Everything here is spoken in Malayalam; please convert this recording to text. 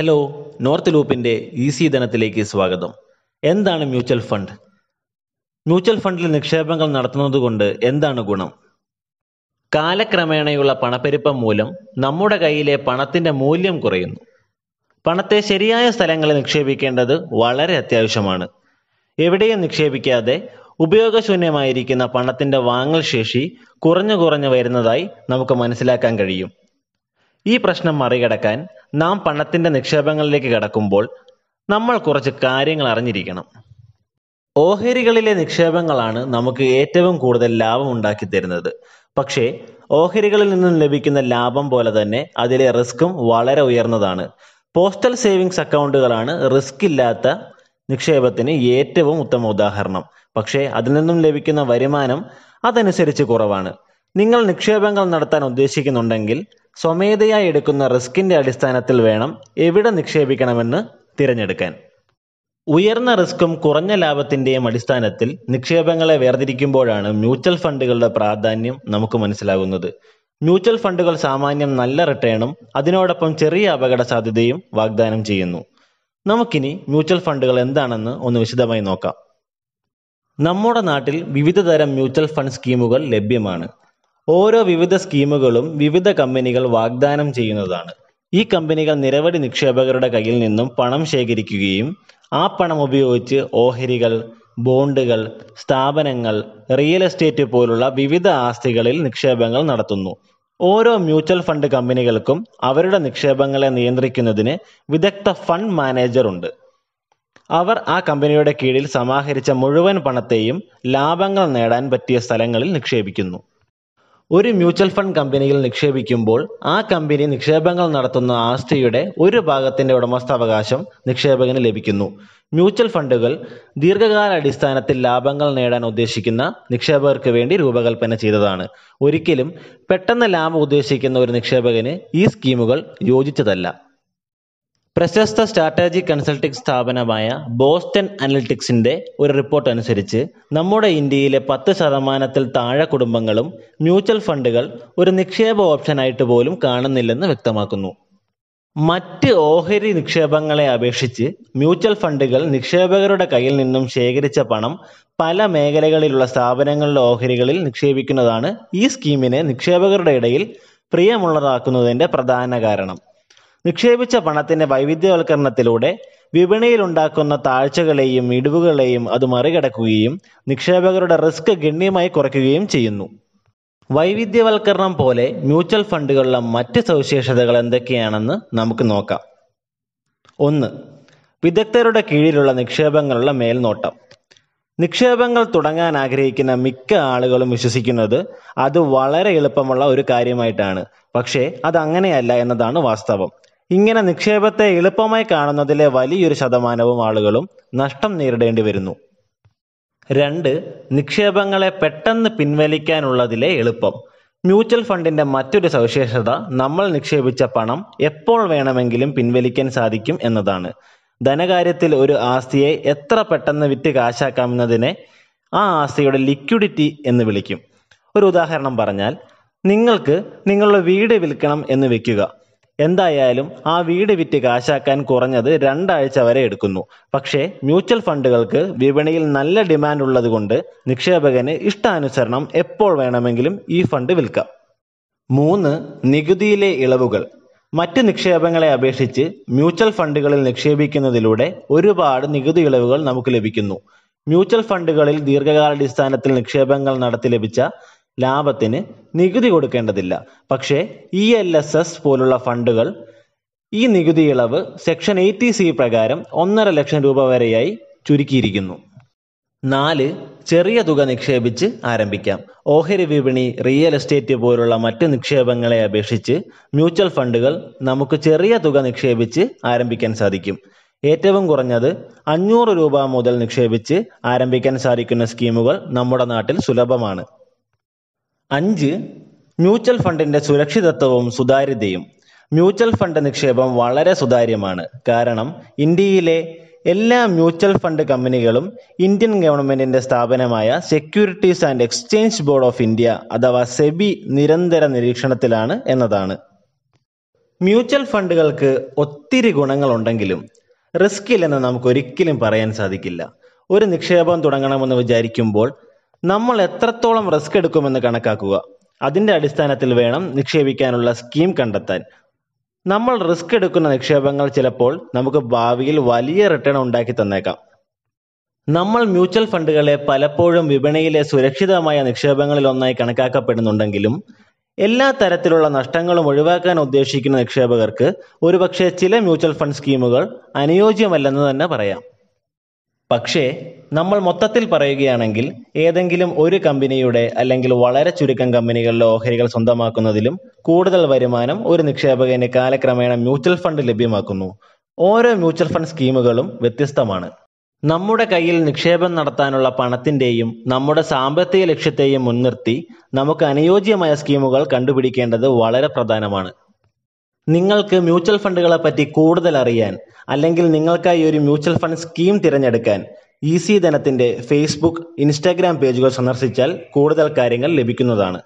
ഹലോ നോർത്ത് ലൂപ്പിന്റെ ഈസി ധനത്തിലേക്ക് സ്വാഗതം. എന്താണ് മ്യൂച്വൽ ഫണ്ട്? മ്യൂച്വൽ ഫണ്ടിൽ നിക്ഷേപങ്ങൾ നടത്തുന്നതുകൊണ്ട് എന്താണ് ഗുണം? കാലക്രമേണയുള്ള പണപ്പെരുപ്പം മൂലം നമ്മുടെ കയ്യിലെ പണത്തിന്റെ മൂല്യം കുറയുന്നു. പണത്തെ ശരിയായ സ്ഥലങ്ങളിൽ നിക്ഷേപിക്കേണ്ടത് വളരെ അത്യാവശ്യമാണ്. എവിടെയും നിക്ഷേപിക്കാതെ ഉപയോഗശൂന്യമായിരിക്കുന്ന പണത്തിന്റെ വാങ്ങൽ ശേഷി കുറഞ്ഞു കുറഞ്ഞു വരുന്നതായി നമുക്ക് മനസ്സിലാക്കാൻ കഴിയും. ഈ പ്രശ്നം മറികടക്കാൻ നാം പണത്തിന്റെ നിക്ഷേപങ്ങളിലേക്ക് കടക്കുമ്പോൾ നമ്മൾ കുറച്ച് കാര്യങ്ങൾ അറിഞ്ഞിരിക്കണം. ഓഹരികളിലെ നിക്ഷേപങ്ങളാണ് നമുക്ക് ഏറ്റവും കൂടുതൽ ലാഭം ഉണ്ടാക്കി തരുന്നത്. പക്ഷേ ഓഹരികളിൽ നിന്നും ലഭിക്കുന്ന ലാഭം പോലെ തന്നെ അതിലെ റിസ്ക്കും വളരെ ഉയർന്നതാണ്. പോസ്റ്റൽ സേവിങ്സ് അക്കൗണ്ടുകളാണ് റിസ്ക് ഇല്ലാത്ത നിക്ഷേപത്തിന് ഏറ്റവും ഉത്തമ ഉദാഹരണം. പക്ഷേ അതിൽ നിന്നും ലഭിക്കുന്ന വരുമാനം അതനുസരിച്ച് കുറവാണ്. നിങ്ങൾ നിക്ഷേപങ്ങൾ നടത്താൻ ഉദ്ദേശിക്കുന്നുണ്ടെങ്കിൽ സ്വമേധയായി എടുക്കുന്ന റിസ്കിന്റെ അടിസ്ഥാനത്തിൽ വേണം എവിടെ നിക്ഷേപിക്കണമെന്ന് തിരഞ്ഞെടുക്കാൻ. ഉയർന്ന റിസ്ക്കും കുറഞ്ഞ ലാഭത്തിന്റെയും അടിസ്ഥാനത്തിൽ നിക്ഷേപങ്ങളെ വേർതിരിക്കുമ്പോഴാണ് മ്യൂച്വൽ ഫണ്ടുകളുടെ പ്രാധാന്യം നമുക്ക് മനസ്സിലാകുന്നത്. മ്യൂച്വൽ ഫണ്ടുകൾ സാമാന്യം നല്ല റിട്ടേണും അതിനോടൊപ്പം ചെറിയ അപകട സാധ്യതയും വാഗ്ദാനം ചെയ്യുന്നു. നമുക്കിനി മ്യൂച്വൽ ഫണ്ടുകൾ എന്താണെന്ന് ഒന്ന് വിശദമായി നോക്കാം. നമ്മുടെ നാട്ടിൽ വിവിധ തരം മ്യൂച്വൽ ഫണ്ട് സ്കീമുകൾ ലഭ്യമാണ്. ഓരോ വിവിധ സ്കീമുകളും വിവിധ കമ്പനികൾ വാഗ്ദാനം ചെയ്യുന്നതാണ്. ഈ കമ്പനികൾ നിരവധി നിക്ഷേപകരുടെ കയ്യിൽ നിന്നും പണം ശേഖരിക്കുകയും ആ പണം ഉപയോഗിച്ച് ഓഹരികൾ ബോണ്ടുകൾ സ്ഥാപനങ്ങൾ റിയൽ എസ്റ്റേറ്റ് പോലുള്ള വിവിധ ആസ്തികളിൽ നിക്ഷേപങ്ങൾ നടത്തുന്നു. ഓരോ മ്യൂച്വൽ ഫണ്ട് കമ്പനികൾക്കും അവരുടെ നിക്ഷേപങ്ങളെ നിയന്ത്രിക്കുന്നതിന് വിദഗ്ധ ഫണ്ട് മാനേജർ ഉണ്ട്. അവർ ആ കമ്പനിയുടെ കീഴിൽ സമാഹരിച്ച മുഴുവൻ പണത്തെയും ലാഭങ്ങൾ നേടാൻ പറ്റിയ സ്ഥലങ്ങളിൽ നിക്ഷേപിക്കുന്നു. ഒരു മ്യൂച്വൽ ഫണ്ട് കമ്പനിയിൽ നിക്ഷേപിക്കുമ്പോൾ ആ കമ്പനി നിക്ഷേപങ്ങൾ നടത്തുന്ന ആസ്തിയുടെ ഒരു ഭാഗത്തിന്റെ ഉടമസ്ഥാവകാശം നിക്ഷേപകന് ലഭിക്കുന്നു. മ്യൂച്വൽ ഫണ്ടുകൾ ദീർഘകാല അടിസ്ഥാനത്തിൽ ലാഭങ്ങൾ നേടാൻ ഉദ്ദേശിക്കുന്ന നിക്ഷേപകർക്ക് വേണ്ടി രൂപകൽപ്പന ചെയ്തതാണ്. ഒരിക്കലും പെട്ടെന്ന് ലാഭം ഉദ്ദേശിക്കുന്ന ഒരു നിക്ഷേപകന് ഈ സ്കീമുകൾ യോജിച്ചതല്ല. പ്രശസ്ത സ്ട്രാറ്റജി കൺസൾട്ടിംഗ് സ്ഥാപനമായ ബോസ്റ്റൺ അനലിറ്റിക്സിന്റെ ഒരു റിപ്പോർട്ട് അനുസരിച്ച് നമ്മുടെ ഇന്ത്യയിലെ പത്ത് ശതമാനത്തിൽ താഴെ കുടുംബങ്ങളും മ്യൂച്വൽ ഫണ്ടുകൾ ഒരു നിക്ഷേപ ഓപ്ഷനായിട്ട് പോലും കാണുന്നില്ലെന്ന് വ്യക്തമാക്കുന്നു. മറ്റ് ഓഹരി നിക്ഷേപങ്ങളെ അപേക്ഷിച്ച് മ്യൂച്വൽ ഫണ്ടുകൾ നിക്ഷേപകരുടെ കയ്യിൽ നിന്നും ശേഖരിച്ച പണം പല മേഖലകളിലുള്ള സ്ഥാപനങ്ങളുടെ ഓഹരികളിൽ നിക്ഷേപിക്കുന്നതാണ് ഈ സ്കീമിനെ നിക്ഷേപകരുടെ ഇടയിൽ പ്രിയമുള്ളതാക്കുന്നതിന്റെ പ്രധാന കാരണം. നിക്ഷേപിച്ച പണത്തിന്റെ വൈവിധ്യവൽക്കരണത്തിലൂടെ വിപണിയിൽ ഉണ്ടാക്കുന്ന താഴ്ചകളെയും ഇടിവുകളെയും അത് മറികടക്കുകയും നിക്ഷേപകരുടെ റിസ്ക് ഗണ്യമായി കുറയ്ക്കുകയും ചെയ്യുന്നു. വൈവിധ്യവൽക്കരണം പോലെ മ്യൂച്വൽ ഫണ്ടുകളിലെ മറ്റ് സവിശേഷതകൾ എന്തൊക്കെയാണെന്ന് നമുക്ക് നോക്കാം. ഒന്ന് വിദഗ്ധരുടെ കീഴിലുള്ള നിക്ഷേപങ്ങളുടെ മേൽനോട്ടം. നിക്ഷേപങ്ങൾ തുടങ്ങാൻ ആഗ്രഹിക്കുന്ന മിക്ക ആളുകളും വിശ്വസിക്കുന്നത് അത് വളരെ എളുപ്പമുള്ള ഒരു കാര്യമായിട്ടാണ്. പക്ഷേ അത് അങ്ങനെയല്ല എന്നതാണ് വാസ്തവം. ഇങ്ങനെ നിക്ഷേപത്തെ എളുപ്പമായി കാണുന്നതിലെ വലിയൊരു ശതമാനവും ആളുകളും നഷ്ടം നേരിടേണ്ടി വരുന്നു. രണ്ട് നിക്ഷേപങ്ങളെ പെട്ടെന്ന് പിൻവലിക്കാനുള്ളതിലെ എളുപ്പം. മ്യൂച്വൽ ഫണ്ടിന്റെ മറ്റൊരു സവിശേഷത നമ്മൾ നിക്ഷേപിച്ച പണം എപ്പോൾ വേണമെങ്കിലും പിൻവലിക്കാൻ സാധിക്കും എന്നതാണ്. ധനകാര്യത്തിൽ ഒരു ആസ്തിയെ എത്ര പെട്ടെന്ന് വിറ്റ് കാശാക്കാമെന്നതിനെ ആ ആസ്തിയുടെ ലിക്വിഡിറ്റി എന്ന് വിളിക്കും. ഒരു ഉദാഹരണം പറഞ്ഞാൽ നിങ്ങൾക്ക് നിങ്ങളുടെ വീട് വിൽക്കണം എന്ന് വെക്കുക. എന്തായാലും ആ വീട് വിറ്റ് കാശാക്കാൻ കുറഞ്ഞത് രണ്ടാഴ്ച വരെ എടുക്കുന്നു. പക്ഷേ മ്യൂച്വൽ ഫണ്ടുകൾക്ക് വിപണിയിൽ നല്ല ഡിമാൻഡ് ഉള്ളതുകൊണ്ട് നിക്ഷേപകന് ഇഷ്ടാനുസരണം എപ്പോൾ വേണമെങ്കിലും ഈ ഫണ്ട് വിൽക്കാം. മൂന്ന് നികുതിയിലെ ഇളവുകൾ. മറ്റ് നിക്ഷേപങ്ങളെ അപേക്ഷിച്ച് മ്യൂച്വൽ ഫണ്ടുകളിൽ നിക്ഷേപിക്കുന്നതിലൂടെ ഒരുപാട് നികുതി ഇളവുകൾ നമുക്ക് ലഭിക്കുന്നു. മ്യൂച്വൽ ഫണ്ടുകളിൽ ദീർഘകാലാടിസ്ഥാനത്തിൽ നിക്ഷേപങ്ങൾ നടത്തി ലഭിച്ച ലാഭത്തിന് നികുതി കൊടുക്കേണ്ടതില്ല. പക്ഷേ ഇ എൽ എസ് എസ് പോലുള്ള ഫണ്ടുകൾ ഈ നികുതി ഇളവ് സെക്ഷൻ എയ്റ്റി സി പ്രകാരം ഒന്നര ലക്ഷം രൂപ വരെയായി ചുരുക്കിയിരിക്കുന്നു. നാല് ചെറിയ തുക നിക്ഷേപിച്ച് ആരംഭിക്കാം. ഓഹരി വിപണി റിയൽ എസ്റ്റേറ്റ് പോലുള്ള മറ്റ് നിക്ഷേപങ്ങളെ അപേക്ഷിച്ച് മ്യൂച്വൽ ഫണ്ടുകൾ നമുക്ക് ചെറിയ തുക നിക്ഷേപിച്ച് ആരംഭിക്കാൻ സാധിക്കും. ഏറ്റവും കുറഞ്ഞത് അഞ്ഞൂറ് രൂപ മുതൽ നിക്ഷേപിച്ച് ആരംഭിക്കാൻ സാധിക്കുന്ന സ്കീമുകൾ നമ്മുടെ നാട്ടിൽ സുലഭമാണ്. അഞ്ച് മ്യൂച്വൽ ഫണ്ടിന്റെ സുരക്ഷിതത്വവും സുതാര്യതയും. മ്യൂച്വൽ ഫണ്ട് നിക്ഷേപം വളരെ സുതാര്യമാണ്. കാരണം ഇന്ത്യയിലെ എല്ലാ മ്യൂച്വൽ ഫണ്ട് കമ്പനികളും ഇന്ത്യൻ ഗവൺമെന്റിന്റെ സ്ഥാപനമായ securities and exchange board of India അഥവാ സെബി നിരന്തര നിരീക്ഷണത്തിലാണ് എന്നതാണ്. മ്യൂച്വൽ ഫണ്ടുകൾക്ക് ഒത്തിരി ഗുണങ്ങളുണ്ടെങ്കിലും റിസ്ക് ഇല്ലെന്ന് നമുക്ക് ഒരിക്കലും പറയാൻ സാധിക്കില്ല. ഒരു നിക്ഷേപം തുടങ്ങണമെന്ന് വിചാരിക്കുമ്പോൾ നമ്മൾ എത്രത്തോളം റിസ്ക് എടുക്കുമെന്ന് കണക്കാക്കുക. അതിന്റെ അടിസ്ഥാനത്തിൽ വേണം നിക്ഷേപിക്കാനുള്ള സ്കീം കണ്ടെത്താൻ. നമ്മൾ റിസ്ക് എടുക്കുന്ന നിക്ഷേപങ്ങൾ ചിലപ്പോൾ നമുക്ക് ഭാവിയിൽ വലിയ റിട്ടേൺ ഉണ്ടാക്കി തന്നേക്കാം. നമ്മൾ മ്യൂച്വൽ ഫണ്ടുകളെ പലപ്പോഴും വിപണിയിലെ സുരക്ഷിതമായ നിക്ഷേപങ്ങളിൽ ഒന്നായി കണക്കാക്കപ്പെടുന്നുണ്ടെങ്കിലും എല്ലാ തരത്തിലുള്ള നഷ്ടങ്ങളും ഒഴിവാക്കാൻ ഉദ്ദേശിക്കുന്ന നിക്ഷേപകർക്ക് ഒരുപക്ഷെ ചില മ്യൂച്വൽ ഫണ്ട് സ്കീമുകൾ അനുയോജ്യമല്ലെന്ന് തന്നെ പറയാം. പക്ഷേ നമ്മൾ മൊത്തത്തിൽ പറയുകയാണെങ്കിൽ ഏതെങ്കിലും ഒരു കമ്പനിയുടെ അല്ലെങ്കിൽ വളരെ ചുരുക്കം കമ്പനികളിലെ ഓഹരികൾ സ്വന്തമാക്കുന്നതിലും കൂടുതൽ വരുമാനം ഒരു നിക്ഷേപകന് കാലക്രമേണ മ്യൂച്വൽ ഫണ്ട് ലഭ്യമാക്കുന്നു. ഓരോ മ്യൂച്വൽ ഫണ്ട് സ്കീമുകളും വ്യത്യസ്തമാണ്. നമ്മുടെ കയ്യിൽ നിക്ഷേപം നടത്താനുള്ള പണത്തിന്റെയും നമ്മുടെ സാമ്പത്തിക ലക്ഷ്യത്തെയും മുൻനിർത്തി നമുക്ക് അനുയോജ്യമായ സ്കീമുകൾ കണ്ടുപിടിക്കേണ്ടത് വളരെ പ്രധാനമാണ്. നിങ്ങൾക്ക് മ്യൂച്വൽ ഫണ്ടുകളെ പറ്റി കൂടുതൽ അറിയാൻ അല്ലെങ്കിൽ നിങ്ങൾക്കായി ഒരു മ്യൂച്വൽ ഫണ്ട് സ്കീം തിരഞ്ഞെടുക്കാൻ ഈസി ധനത്തിന്റെ ഫേസ്ബുക്ക് ഇൻസ്റ്റാഗ്രാം പേജുകൾ സന്ദർശിച്ചാൽ കൂടുതൽ കാര്യങ്ങൾ ലഭിക്കുന്നതാണ്.